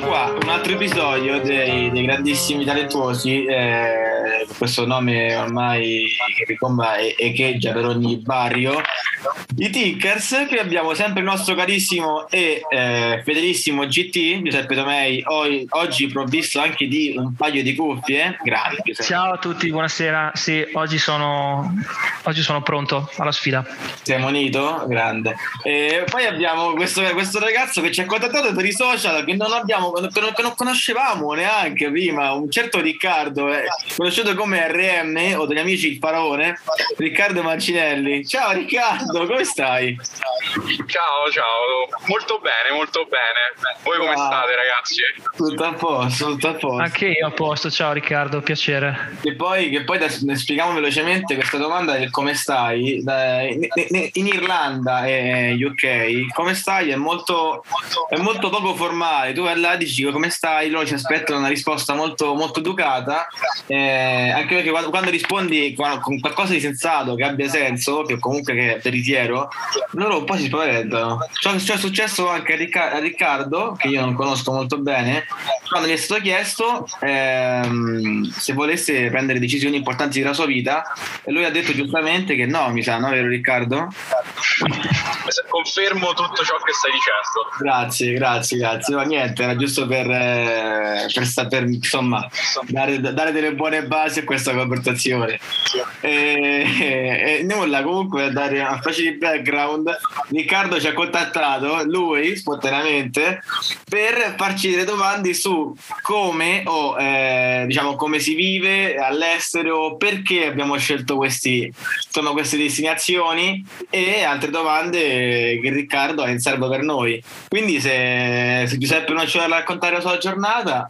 qua, un altro episodio dei, dei grandissimi talentuosi, eh, questo nome ormai che ricomba e echeggia per ogni barrio, i Tinkers, qui abbiamo sempre il nostro carissimo e eh, fedelissimo GT, Giuseppe Tomei, o- oggi provvisto anche di un paio di cuffie. Giuseppe. Ciao a tutti, buonasera. Sì, oggi sono, oggi sono pronto alla sfida. Sei monito? Grande. E poi abbiamo questo, questo ragazzo che ci ha contattato per i social che non abbiamo, che non, che non conoscevamo neanche prima, un certo Riccardo, eh, conosciuto come RM o degli amici il faraone, Riccardo Mancinelli. Ciao Riccardo, come stai? Ciao, ciao, molto bene, molto bene. Voi come Ciao. state ragazzi? Tutto a posto, tutto a posto. Anche io a posto. Ciao Riccardo, piacere. Che poi, che poi ne spieghiamo velocemente questa domanda del come stai. Da- In, Irlanda e UK, come stai? È molto, è molto poco formale. Tu vai là dici come stai, loro ci aspettano una risposta molto, molto educata. eh, anche perché quando, quando rispondi con, qualcosa di sensato che abbia senso, che comunque che è veritiero, loro un po' si spaventano. Ciò, ciò è successo anche a, Ricca- a Riccardo, che io non conosco molto bene, quando gli è stato chiesto ehm, se volesse prendere decisioni importanti della sua vita e lui ha detto giustamente che no, mi sa, no, vero Riccardo? Confermo tutto ciò che stai dicendo. Grazie, grazie, grazie. No, niente, era giusto per, eh, per saper, insomma, dare, dare delle buone basi a questa conversazione. E, e nulla, comunque, a dare una di background, Riccardo ci ha contattato, lui spontaneamente, per farci delle domande su come o eh, diciamo come si vive all'estero, perché abbiamo scelto questi, insomma, queste destinazioni e altre domande che Riccardo ha in serbo per noi. Quindi se, se Giuseppe non ci vuole raccontare la sua giornata,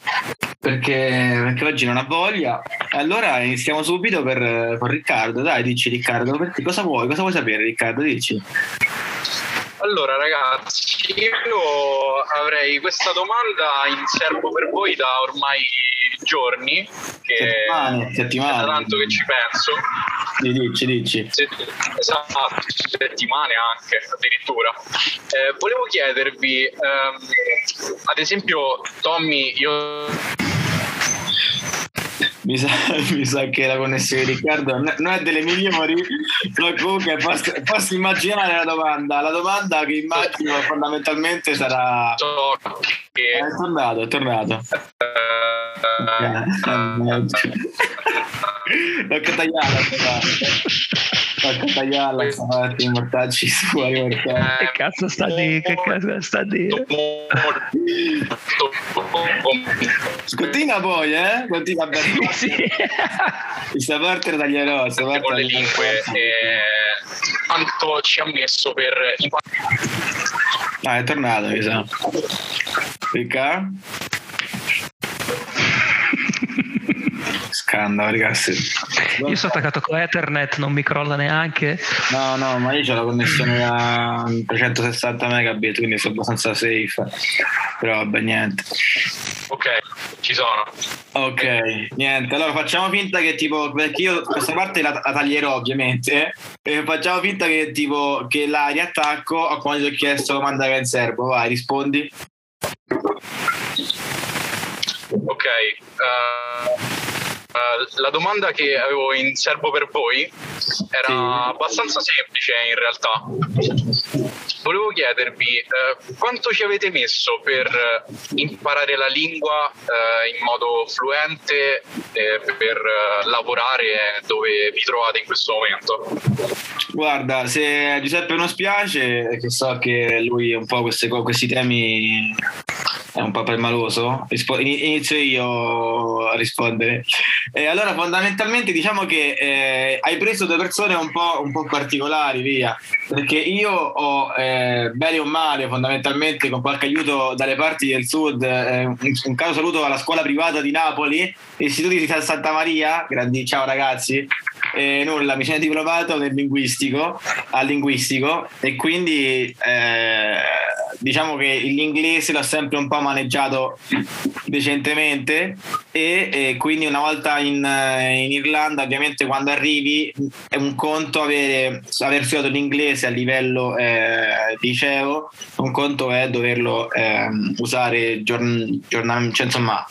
perché, perché oggi non ha voglia, allora iniziamo subito per, con Riccardo. Dai, dici Riccardo, perché cosa vuoi? Cosa vuoi sapere Riccardo? Dici. Allora ragazzi, io avrei questa domanda in serbo per voi da ormai giorni, che Settimane, settimane. tanto che ci penso. Sì, Dici, dici. Se- esatto, settimane anche addirittura. Eh, volevo chiedervi, ehm, ad esempio, Tommy, io Mi sa, mi sa che la connessione di Riccardo non è delle migliori, però comunque posso, posso immaginare la domanda. La domanda che immagino fondamentalmente sarà... che È tornato, è tornato. Tocca tagliarla, tocca tagliarla, stamattina, mortacci su, mortacci. Che cazzo sta a dire? Che cazzo sta a dire? Continua poi, eh? Continua bene. Sì. Questa parte la taglierò, questa parte con la le lingue taglierò. e quanto ci ha messo per Ah, è tornato, mi sa. Ricca? Scandalo, ragazzi. Io sono attaccato con Ethernet, non mi crolla neanche. No, no, ma io ho la connessione da 360 megabit, quindi sono abbastanza safe. Però vabbè, niente. ok ci sono Ok, niente. Allora facciamo finta che tipo, perché io questa parte la, la taglierò ovviamente, e facciamo finta che tipo che la riattacco a quando ti ho chiesto domanda che in serbo. Vai, rispondi. ok eh, eh, la domanda che avevo in serbo per voi era Sì. abbastanza semplice in realtà volevo chiedervi eh, quanto ci avete messo per eh, imparare la lingua in modo fluente per lavorare dove vi trovate in questo momento Guarda, se Giuseppe non spiace, che so che lui un po' queste questi temi è un po' permaloso, rispo- ini- inizio io a rispondere. E allora fondamentalmente diciamo che eh, hai preso due persone un po', un po' particolari, via, perché io ho eh, bene o male fondamentalmente con qualche aiuto dalle parti del sud, eh, un, un caro saluto alla scuola privata di Napoli, Istituti di Santa Maria, grandi ciao ragazzi, e nulla, mi sono diplomato nel linguistico, al linguistico e quindi eh, diciamo che l'inglese l'ho sempre un po' maneggiato decentemente e, e, quindi una volta in, in, Irlanda ovviamente quando arrivi è un conto avere, aver studiato l'inglese a livello eh, liceo un conto è doverlo eh, usare giorn, giorn, cioè, insomma,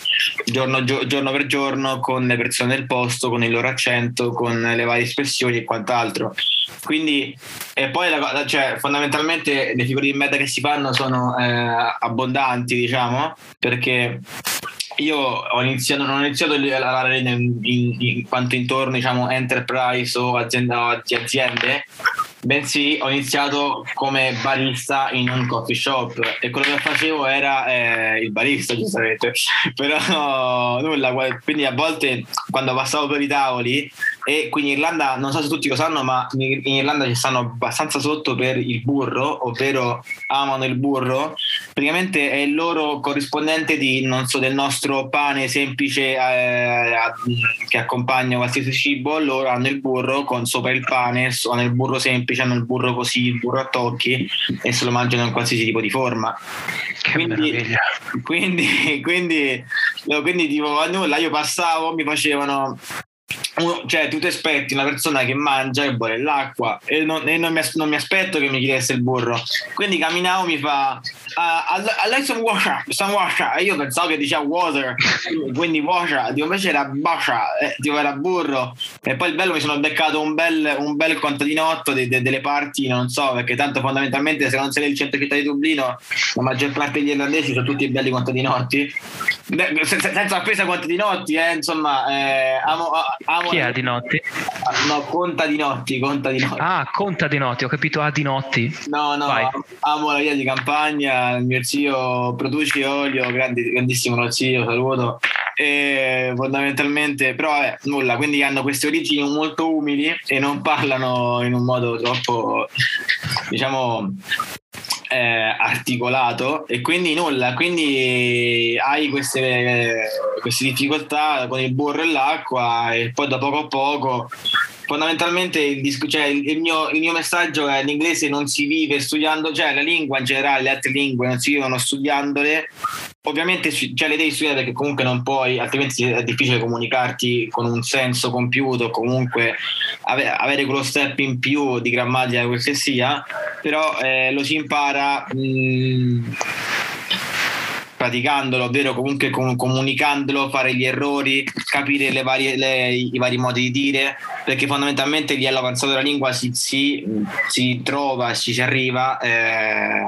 giorno, giorno, per giorno con le persone del posto con il loro accento con le varie espressioni e quant'altro quindi e poi la, cioè, fondamentalmente le figure di merda che si fanno sono eh, abbondanti diciamo perché io ho iniziato, non ho iniziato a lavorare in, in, in, quanto intorno diciamo enterprise o azienda, aziende bensì ho iniziato come barista in un coffee shop e quello che facevo era eh, il barista giustamente. Però nulla quindi a volte quando passavo per i tavoli e qui in Irlanda non so se tutti lo sanno ma in Irlanda ci stanno abbastanza sotto per il burro ovvero amano il burro. Praticamente è il loro corrispondente di, non so, del nostro pane semplice eh, che accompagna qualsiasi cibo. Loro hanno il burro con sopra il pane hanno il burro semplice semplice, hanno il burro così, il burro a tocchi e se lo mangiano in qualsiasi tipo di forma. quindi, quindi, quindi, quindi tipo a nulla io passavo, mi facevano cioè tu ti aspetti una persona che mangia e vuole l'acqua e, non, e non, mi, non, mi, aspetto che mi chiedesse il burro. Quindi camminavo mi fa uh, I like some e io pensavo che diceva water quindi dico invece era bascia eh, tipo era burro e poi il bello mi sono beccato un bel, un bel contadinotto de, de, delle parti non so perché tanto fondamentalmente se non sei nel centro città di Dublino la maggior parte degli irlandesi sono tutti belli contadinotti senza offesa contadinotti eh, insomma eh, amo, amo chi è Adinotti? No, Conta di Notti, Conta di Notti. Ah, Conta di Notti, ho capito Adinotti. No, no, Vai. amo la via di campagna, il mio zio produce olio, grandi, grandissimo lo zio, saluto. E fondamentalmente, però è nulla, quindi hanno queste origini molto umili e non parlano in un modo troppo, diciamo, eh, articolato e quindi nulla, quindi hai queste, queste difficoltà con il burro e l'acqua e poi da poco a poco fondamentalmente il, cioè il, mio, il, mio, messaggio è l'inglese non si vive studiando, cioè la lingua in generale, le altre lingue non si vivono studiandole. Ovviamente cioè, le devi studiare perché comunque non puoi, altrimenti è difficile comunicarti con un senso compiuto, comunque ave, avere quello step in più di grammatica quel che sia, però eh, lo si impara. Mh, mm, praticandolo, ovvero comunque comunicandolo, fare gli errori, capire le varie, le, i vari modi di dire, perché fondamentalmente lì all'avanzato della lingua si, si, si trova, si ci arriva eh,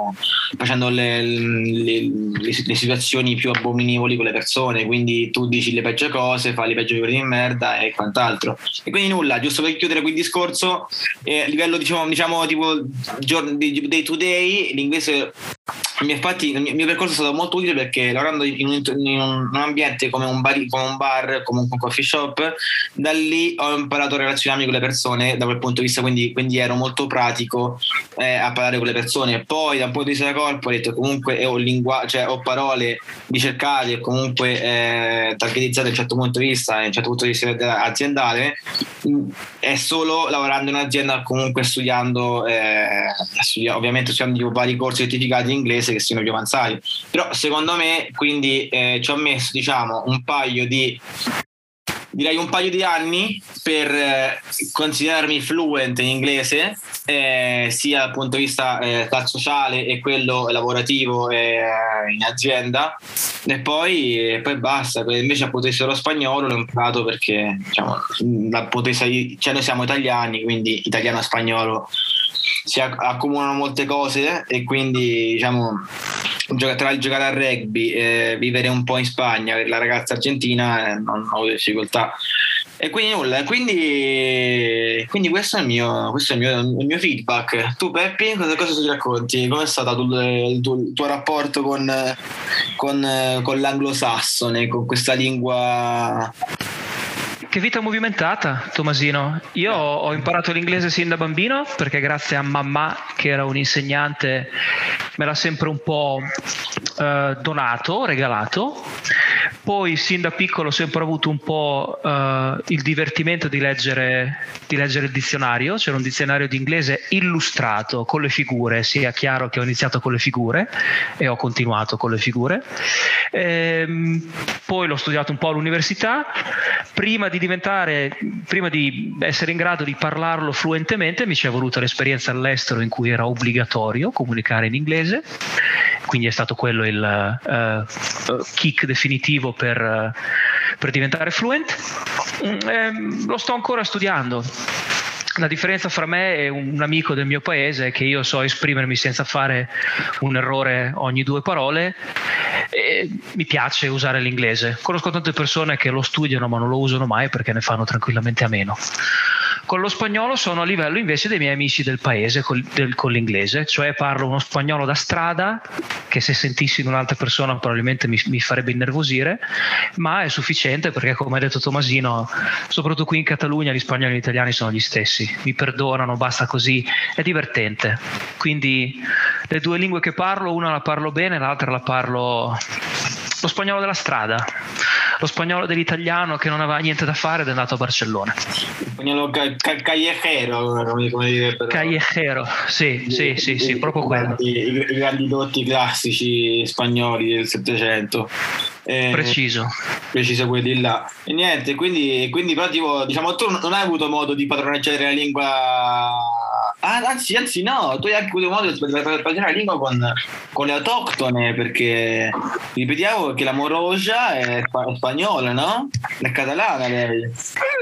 facendo le, le, le, situazioni più abominevoli con le persone, quindi tu dici le peggio cose, fai le peggio figure di merda e quant'altro. E quindi nulla, giusto per chiudere qui il discorso, eh, a livello diciamo, diciamo tipo day to day, l'inglese infatti il mio percorso è stato molto utile perché lavorando in un, in un ambiente come un, bar, come un bar, come un coffee shop, da lì ho imparato a relazionarmi con le persone da quel punto di vista, quindi, quindi ero molto pratico eh, a parlare con le persone. Poi da un punto di vista corporate comunque ho, lingua- cioè, ho parole ricercate e comunque eh, targetizzate da un certo punto di vista, da un certo punto di vista aziendale, è solo lavorando in un'azienda comunque studiando, eh, studiando ovviamente studiando vari corsi certificati in inglese che siano più avanzati. Però secondo me quindi eh, ci ho messo diciamo un paio di direi un paio di anni per eh, considerarmi fluent in inglese, eh, sia dal punto di vista eh, sociale e quello lavorativo eh, in azienda, e poi, poi basta. Invece, appunto, lo spagnolo l'ho imparato perché diciamo, di vista, cioè noi siamo italiani, quindi italiano e spagnolo si accomunano molte cose e quindi diciamo tra il giocare a rugby e vivere un po' in Spagna per la ragazza argentina eh, non ho difficoltà e quindi nulla quindi, quindi questo, è il, mio, questo è il, mio, il mio feedback tu Peppi cosa, cosa ti racconti? com'è stato il, il, tuo, il tuo rapporto con, con, con l'anglosassone con questa lingua che vita movimentata, Tomasino. Io ho imparato l'inglese sin da bambino perché grazie a mamma, che era un insegnante, me l'ha sempre un po' eh, donato, regalato. Poi sin da piccolo ho sempre avuto un po' uh, il divertimento di leggere, di leggere, il dizionario, c'era un dizionario di inglese illustrato con le figure, sia chiaro che ho iniziato con le figure e ho continuato con le figure. Ehm, poi l'ho studiato un po' all'università, prima di diventare, prima di essere in grado di parlarlo fluentemente mi ci è voluta l'esperienza all'estero in cui era obbligatorio comunicare in inglese quindi è stato quello il uh, kick definitivo per, uh, per diventare fluent. Mm, eh, lo sto ancora studiando. La differenza fra me e un amico del mio paese è che io so esprimermi senza fare un errore ogni due parole e mi piace usare l'inglese. Conosco tante persone che lo studiano ma non lo usano mai perché ne fanno tranquillamente a meno. Con lo spagnolo sono a livello invece dei miei amici del paese col, del, con l'inglese, cioè parlo uno spagnolo da strada che se sentissi in un'altra persona probabilmente mi, mi farebbe innervosire, ma è sufficiente perché come ha detto Tomasino, soprattutto qui in Catalogna gli spagnoli e gli italiani sono gli stessi, mi perdonano, basta così, è divertente. Quindi le due lingue che parlo, una la parlo bene, l'altra la parlo lo spagnolo della strada lo spagnolo dell'italiano che non aveva niente da fare ed è andato a Barcellona. Spagnolo ca- ca- callejero, come dire. Però. Callejero, sì, I, sì, sì, i, sì, proprio quello. I, grandi dotti classici spagnoli del Settecento. Eh, preciso preciso quelli là e niente quindi, quindi però tipo, diciamo tu non hai avuto modo di padroneggiare la lingua anzi, anzi, no, tu hai anche avuto modo di parlare la lingua con, con, le autoctone, perché ripetiamo che la moroja è spagnola, no? È catalana lei.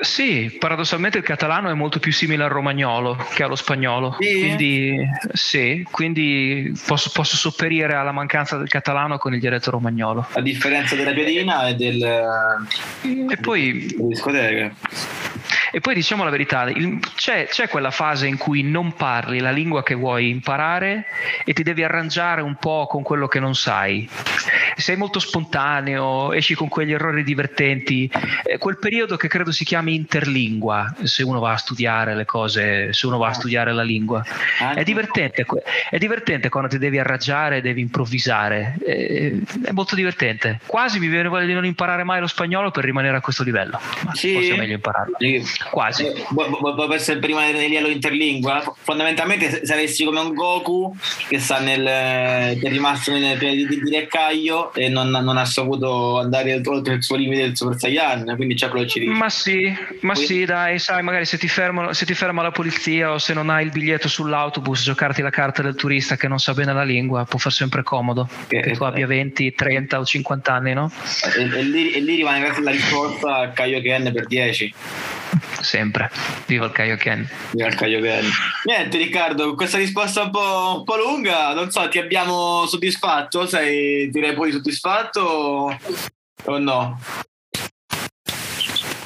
Sì, paradossalmente il catalano è molto più simile al romagnolo che allo spagnolo. Sì, quindi, sì, quindi posso, posso, sopperire alla mancanza del catalano con il dialetto romagnolo. A differenza della piadina e del... E poi... discoteche. E poi diciamo la verità, il, c'è, c'è, quella fase in cui non parli la lingua che vuoi imparare e ti devi arrangiare un po' con quello che non sai. Sei molto spontaneo, esci con quegli errori divertenti, eh, quel periodo che credo si chiami interlingua, se uno va a studiare le cose, se uno va a studiare la lingua. È divertente, è divertente quando ti devi arrangiare, devi improvvisare, è, è molto divertente. Quasi mi viene voglia di non imparare mai lo spagnolo per rimanere a questo livello, ma sì. forse è meglio impararlo. Sì. Quasi. Eh, essere prima nel livello interlingua? Fondamentalmente saresti come un Goku che sta nel che è rimasto nel piede di, di Reccaglio e non, non, ha saputo andare oltre il suo limite del Super Saiyan, quindi c'è quello ci dice. Ma sì, ma quindi... sì, dai, sai, magari se ti, fermano, se ti ferma la polizia o se non hai il biglietto sull'autobus, giocarti la carta del turista che non sa bene la lingua può far sempre comodo. Che, che tu abbia 20, 30 o 50 anni, no? E, e, lì, e lì rimane la risposta a Kaioken per 10 sempre. Viva il Kaioken. Viva il Kaioken. Niente Riccardo, questa risposta un po', un po', lunga, non so, ti abbiamo soddisfatto? Sei direi poi soddisfatto o no?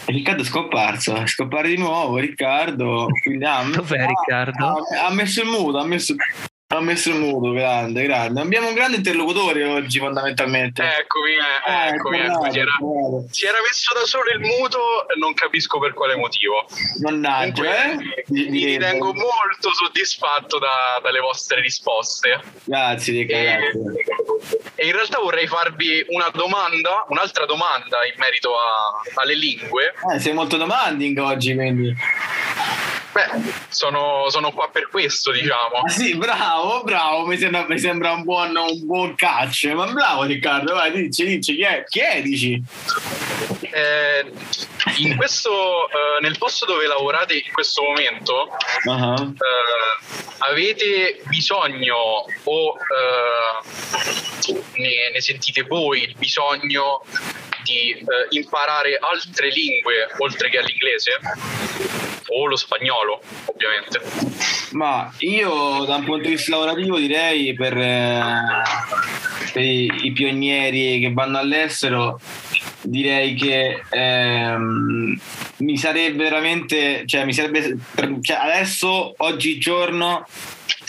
Riccardo è scomparso, è scomparso di nuovo Riccardo. Dov'è Riccardo? Ha, ha messo il muto, ha messo ha messo il muto, grande, grande. Abbiamo un grande interlocutore oggi, fondamentalmente. Eccomi, eh, eh eccomi, ecco. si, era, si, era, messo da solo il muto, non capisco per quale motivo. Mannaggia, eh? Mi, mi ritengo molto soddisfatto da, dalle vostre risposte. Grazie, Dica, e, e, in realtà vorrei farvi una domanda, un'altra domanda in merito a, alle lingue. Eh, sei molto demanding oggi, quindi. Beh, sono, sono, qua per questo, diciamo. Ah, sì, bravo, bravo, mi sembra, mi sembra un, buon, un, buon, catch. Ma bravo Riccardo, vai, dici, dici, chiedici. Eh, in questo, eh, nel posto dove lavorate in questo momento, uh-huh. eh, avete bisogno o eh, ne, ne, sentite voi il bisogno di eh, imparare altre lingue oltre che all'inglese? o lo spagnolo, ovviamente. Ma io da un punto di vista lavorativo direi per, eh, per i, pionieri che vanno all'estero direi che ehm, mi sarebbe veramente, cioè mi sarebbe, cioè adesso oggigiorno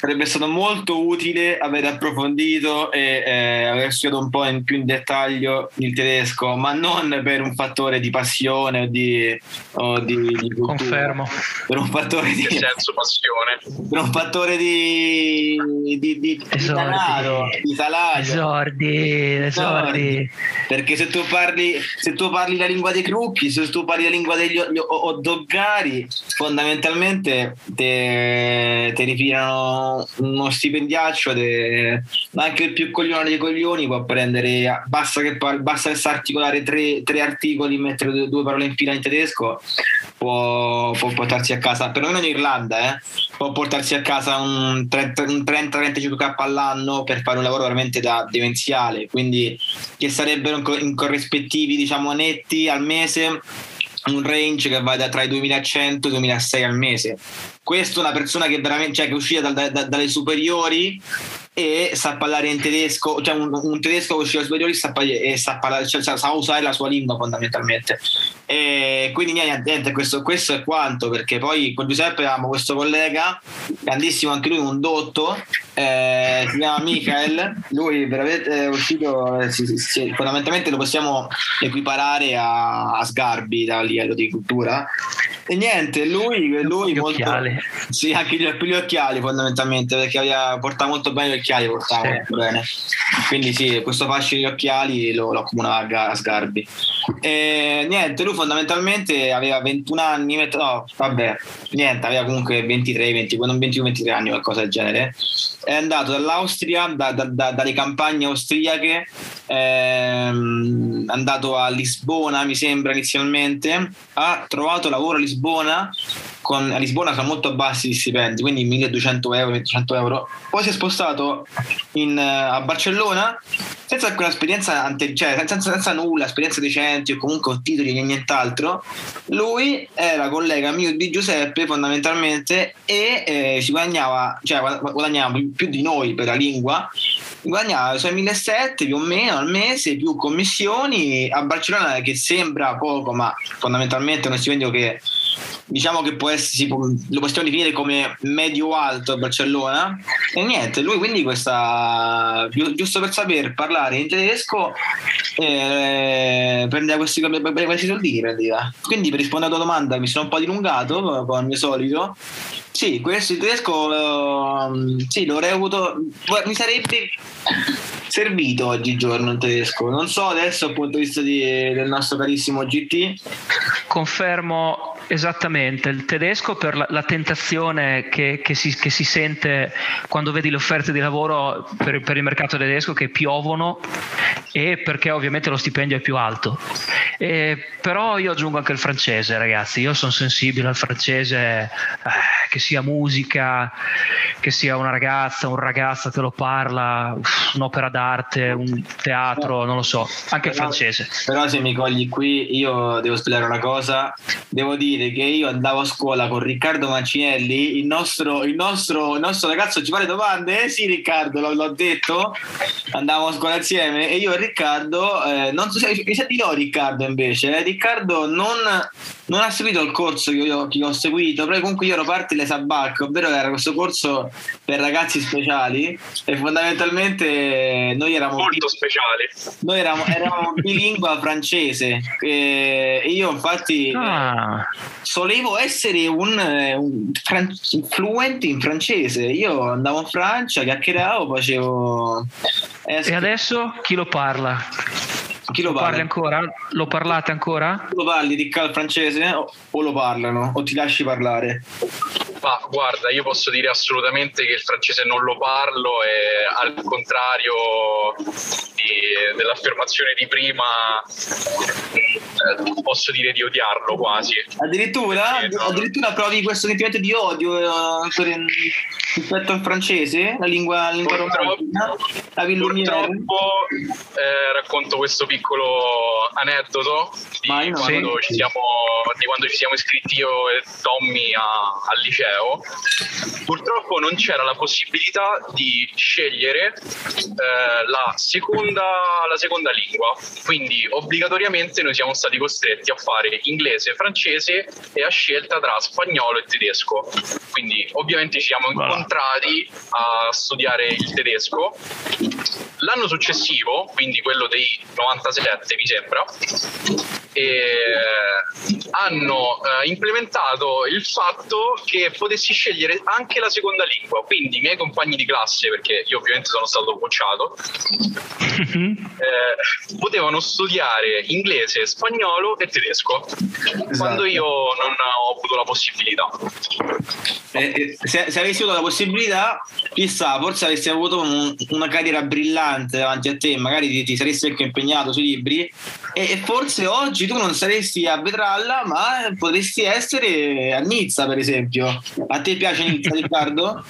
sarebbe stato molto utile aver approfondito e eh, aver studiato un po' in più in dettaglio il tedesco, ma non per un fattore di passione o di, o di, di cultura. Confermo. Per un fattore di... Senso passione? Per un fattore di... di, di, di denaro, di salario. Esordi, esordi. Perché se tu parli, se tu parli la lingua dei gruppi, se tu parli la lingua degli oddoggari, fondamentalmente te, te rifilano uno stipendiaccio. Te, anche il più coglione dei coglioni può prendere, basta che, basta che sa articolare tre, tre articoli, mettere due, due parole in fila in tedesco, può, può, portarsi a casa, perlomeno in Irlanda, eh, può portarsi a casa un 30-35k all'anno per fare un lavoro veramente da demenziale, quindi che sarebbero in corrispettivi diciamo netti al mese un range che va da tra i 2100 e i 2006 al mese. Questo è una persona che veramente, cioè, che è uscita da, da, dalle superiori e sa parlare in tedesco, cioè un, un tedesco che dalle superiori sa, e sa, parlare, cioè, sa usare la sua lingua fondamentalmente. E quindi niente, questo, questo, è quanto, perché poi con Giuseppe avevamo questo collega, grandissimo anche lui, un dotto, eh, si chiama Michael, lui veramente è uscito, eh, sì, sì, fondamentalmente lo possiamo equiparare a, a Sgarbi dal livello di cultura. E niente, lui, lui molto... Occhiali. Sì, anche gli, gli, occhiali fondamentalmente, perché aveva, portava molto bene gli occhiali, portava sì. bene. Quindi sì, questo fascio di occhiali lo, lo accomunava a Sgarbi. E niente, lui fondamentalmente aveva 21 anni, no, vabbè, niente, aveva comunque 23, 20, 21, 23 anni, qualcosa del genere. È andato dall'Austria, da, da, da, dalle campagne austriache, ehm, è andato a Lisbona, mi sembra inizialmente, ha trovato lavoro a Lisbona con, a Lisbona sono molto bassi gli stipendi, quindi 1200 euro, 1200 euro. Poi si è spostato in, a Barcellona senza alcuna esperienza, ante, cioè senza, senza, nulla, esperienze decenti o comunque titoli e nient'altro. Lui era collega mio di Giuseppe fondamentalmente e eh, si guadagnava, cioè guadagnava più di noi per la lingua guadagnava i suoi 1.700 più o meno al mese più commissioni a Barcellona che sembra poco ma fondamentalmente è uno stipendio che diciamo che può essere, lo possiamo definire come medio-alto a Barcellona. E niente, lui quindi questa giusto per saper parlare in tedesco eh, prendeva questi, questi soldini prendeva. quindi per rispondere alla tua domanda mi sono un po' dilungato come al solito. Sì, questo in tedesco uh, sì, l'avrei avuto mi sarebbe servito oggigiorno in tedesco. Non so adesso dal punto di vista di, del nostro carissimo GT confermo Esattamente, il tedesco per la, la tentazione che, che, si, che, si, sente quando vedi le offerte di lavoro per, per, il mercato tedesco che piovono e perché ovviamente lo stipendio è più alto. E, però io aggiungo anche il francese, ragazzi, io sono sensibile al francese, eh, che sia musica, che sia una ragazza, un ragazzo che lo parla, un'opera d'arte, un teatro, non lo so, anche però, francese. Però se mi cogli qui io devo spiegare una cosa, devo dire che io andavo a scuola con Riccardo Mancinelli, il nostro, il nostro, il nostro ragazzo ci fa le domande? Eh sì Riccardo, l'ho, l'ho detto, andavamo a scuola insieme e io e Riccardo, eh, non so se mi di no Riccardo invece, eh, Riccardo non, non, ha seguito il corso che io, che ho seguito, però comunque io ero parte dell'ESABAC, ovvero era questo corso per ragazzi speciali e fondamentalmente noi eravamo... Molto speciali. Noi eravamo, eravamo bilingua francese e io infatti... Ah solevo essere un, eh, un fran- fluente in francese. Io andavo in Francia, chiacchieravo, facevo. Eh, e adesso chi lo parla? Chi lo, lo parli ancora? Lo parlate ancora? Lo parli di cal francese o, o lo parlano o ti lasci parlare? Ma guarda, io posso dire assolutamente che il francese non lo parlo e al contrario di, dell'affermazione di prima eh, posso dire di odiarlo quasi. Addirittura, no. addirittura provi questo sentimento di odio eh, rispetto al francese, la lingua, la lingua romana, la Purtroppo eh, racconto questo piccolo aneddoto di, quando sì. siamo, di, quando ci siamo iscritti io e Tommy al liceo. Purtroppo non c'era la possibilità di scegliere eh, la seconda seconda, la seconda lingua, quindi obbligatoriamente noi siamo stati costretti a fare inglese, francese e a scelta tra spagnolo e tedesco. Quindi ovviamente ci siamo incontrati a studiare il tedesco. L'anno successivo, quindi quello dei 97 mi sembra, hanno eh, implementato il fatto che potessi scegliere anche la seconda lingua. Quindi i miei compagni di classe, perché io ovviamente sono stato bocciato, eh, potevano studiare inglese, spagnolo e tedesco, esatto. quando io non ho avuto la possibilità. Eh, eh, se, se, avessi avuto la possibilità, chissà, forse avresti avuto un, una carriera brillante davanti a te, magari ti, ti saresti anche impegnato sui libri e, e, forse oggi tu non saresti a Vetralla, ma potresti essere a Nizza, per esempio. A te piace Nizza, Riccardo?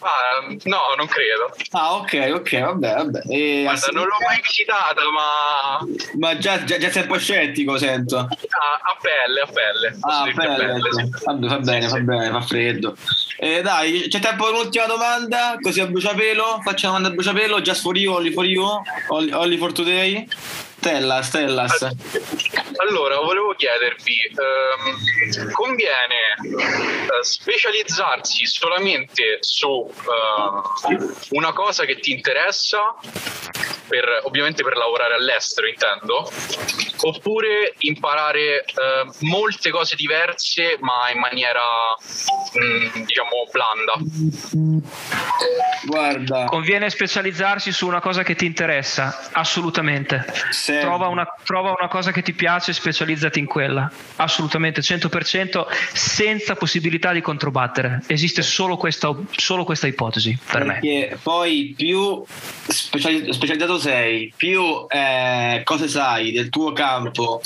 Ah, no, non credo. Ah, ok, ok, vabbè, vabbè. E Guarda, non l'ho mai visitata, ma... Ma già, già, già sei un po' scettico, sento. Ah, a pelle, a pelle. Ah, a pelle. pelle sì. Vabbè, va bene, sì, va bene, fa freddo. Eh, dai, c'è tempo per un'ultima domanda, così a bruciapelo. Facciamo una domanda a bruciapelo, just for you, only for you, only, only for today. Stella, Stellas. Allora, volevo chiedervi, ehm, conviene eh, specializzarsi solamente su eh, una cosa che ti interessa, per, ovviamente per lavorare all'estero intendo, oppure imparare eh, molte cose diverse ma in maniera mh, mm, diciamo blanda? Guarda. Conviene specializzarsi su una cosa che ti interessa, assolutamente. Trova una, trova una, cosa che ti piace e specializzati in quella. Assolutamente, 100% senza possibilità di controbattere. Esiste solo questa, solo questa ipotesi per Perché me. poi più specializzato sei, più eh, cose sai del tuo campo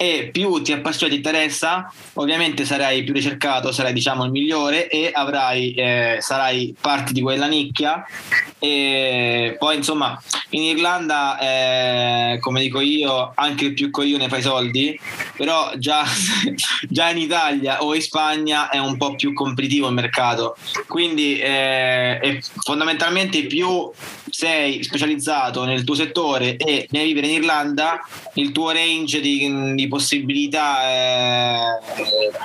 e più ti appassiona, ti interessa, ovviamente sarai più ricercato, sarai diciamo il migliore e avrai, eh, sarai parte di quella nicchia. E poi insomma in Irlanda eh, come dico io anche il più coglione fa i soldi però già, già, in Italia o in Spagna è un po' più competitivo il mercato. Quindi eh, fondamentalmente più sei specializzato nel tuo settore e devi vivere in Irlanda il tuo range di, di possibilità eh,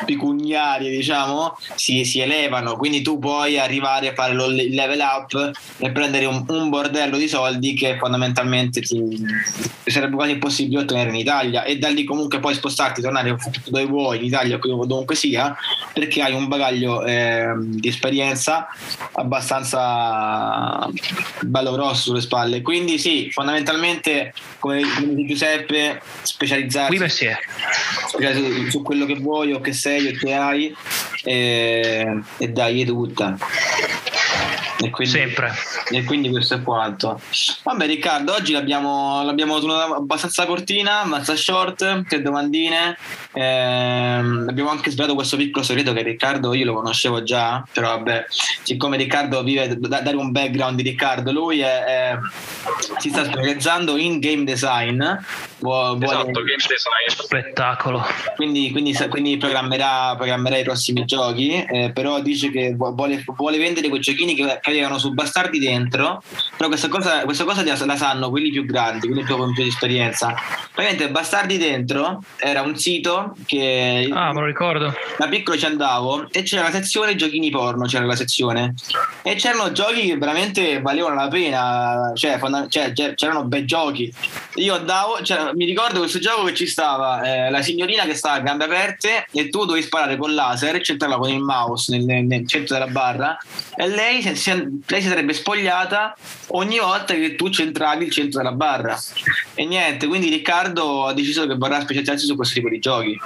pecuniarie diciamo si, si, elevano. Quindi tu puoi arrivare a fare il level up e prendere un, un bordello di soldi che fondamentalmente ti, sarebbe quasi impossibile ottenere in Italia. E da lì comunque puoi spostarti tornare dove vuoi in Italia o dovunque sia perché hai un bagaglio eh, di esperienza abbastanza bello grosso sulle spalle. Quindi sì fondamentalmente come, dice Giuseppe specializzarsi oui, su, su quello che vuoi o che sei o che hai e, e dai tutta e quindi, Sempre. E quindi questo è quanto. Vabbè Riccardo, oggi l'abbiamo, l'abbiamo tenuta abbastanza cortina, abbastanza short, tre domandine. Eh, abbiamo anche svelato questo piccolo segreto che Riccardo io lo conoscevo già, però vabbè, siccome Riccardo vive, da, dare un background di Riccardo, lui è, è, si sta specializzando in game design. Vuole, esatto, game design. Spettacolo. Quindi, quindi, quindi programmerà, programmerà, i prossimi giochi, eh, però dice che vuole, vuole vendere quei giochini che avevano su bastardi dentro, però questa cosa, questa cosa la sanno quelli più grandi, quelli più con più di esperienza. Praticamente bastardi dentro era un sito che ah, me lo ricordo. Da piccolo ci andavo e c'era la sezione giochini porno, c'era la sezione e c'erano giochi che veramente valevano la pena, cioè, cioè c'erano bei giochi. Io andavo, mi ricordo questo gioco che ci stava eh, la signorina che stava a gambe aperte e tu dovevi sparare con laser e centrarla con il mouse nel, nel centro della barra e lei si, lei si sarebbe spogliata ogni volta che tu centravi il centro della barra. E niente, quindi Riccardo ha deciso che vorrà specializzarsi su questo tipo di giochi.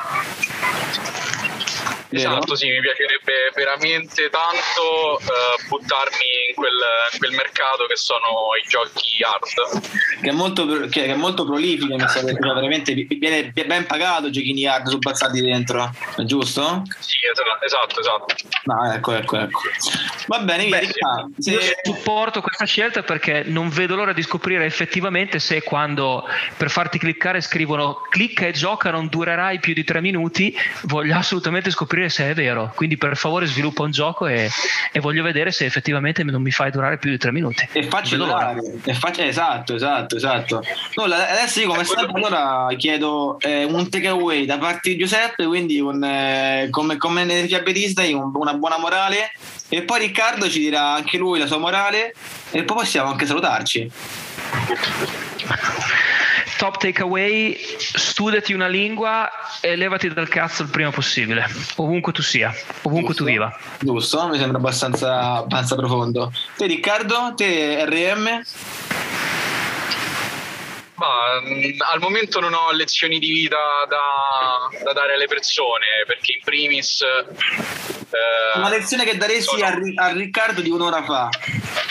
Esatto, sì, mi piacerebbe veramente tanto uh, buttarmi in quel, in quel, mercato che sono i giochi hard. Che è molto, che è molto prolifico, mi sa, cioè, veramente viene ben pagato giochini hard su passati dentro, è giusto? Sì, esatto, esatto. No, ecco, ecco, ecco. Va bene, via, Beh, sì. Io supporto questa scelta perché non vedo l'ora di scoprire effettivamente se quando per farti cliccare scrivono clicca e gioca non durerai più di tre minuti, voglio assolutamente scoprire scoprire se è vero. Quindi per favore sviluppa un gioco e, e voglio vedere se effettivamente non mi fai durare più di tre minuti. E faccio durare. E faccio, esatto, esatto, esatto. No, adesso io come sempre allora chiedo eh, un takeaway da parte di Giuseppe, quindi con, eh, come, come energia bedista una buona morale e poi Riccardo ci dirà anche lui la sua morale e poi possiamo anche salutarci. Top takeaway, studiati una lingua e levati dal cazzo il prima possibile, ovunque tu sia, ovunque Giusto. tu viva. Giusto, mi sembra abbastanza, abbastanza profondo. Te Riccardo, te RM? Ma mm, al momento non ho lezioni di vita da, da dare alle persone perché in primis... Eh, Una lezione che daresti sono... a, a, Riccardo di un'ora fa.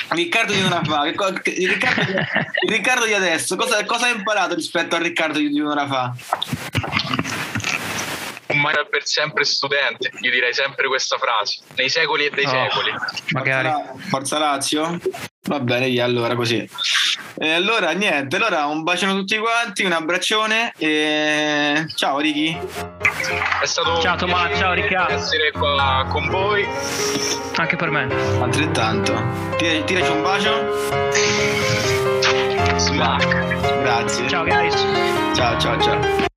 Riccardo di un'ora fa. Riccardo, Riccardo di adesso, cosa, cosa hai imparato rispetto a Riccardo di un'ora fa? ma era per sempre studente, io direi sempre questa frase, nei secoli e dei oh, secoli. Magari. Forza Lazio? Va bene, via, allora così. E allora niente, allora un bacione a tutti quanti, un abbraccione e ciao Ricky. È stato ciao Tommaso, ciao Riccardo. essere qua con voi. Anche per me. Altrettanto. tiraci un bacio. Smack. Grazie. Ciao guys. Ciao ciao ciao.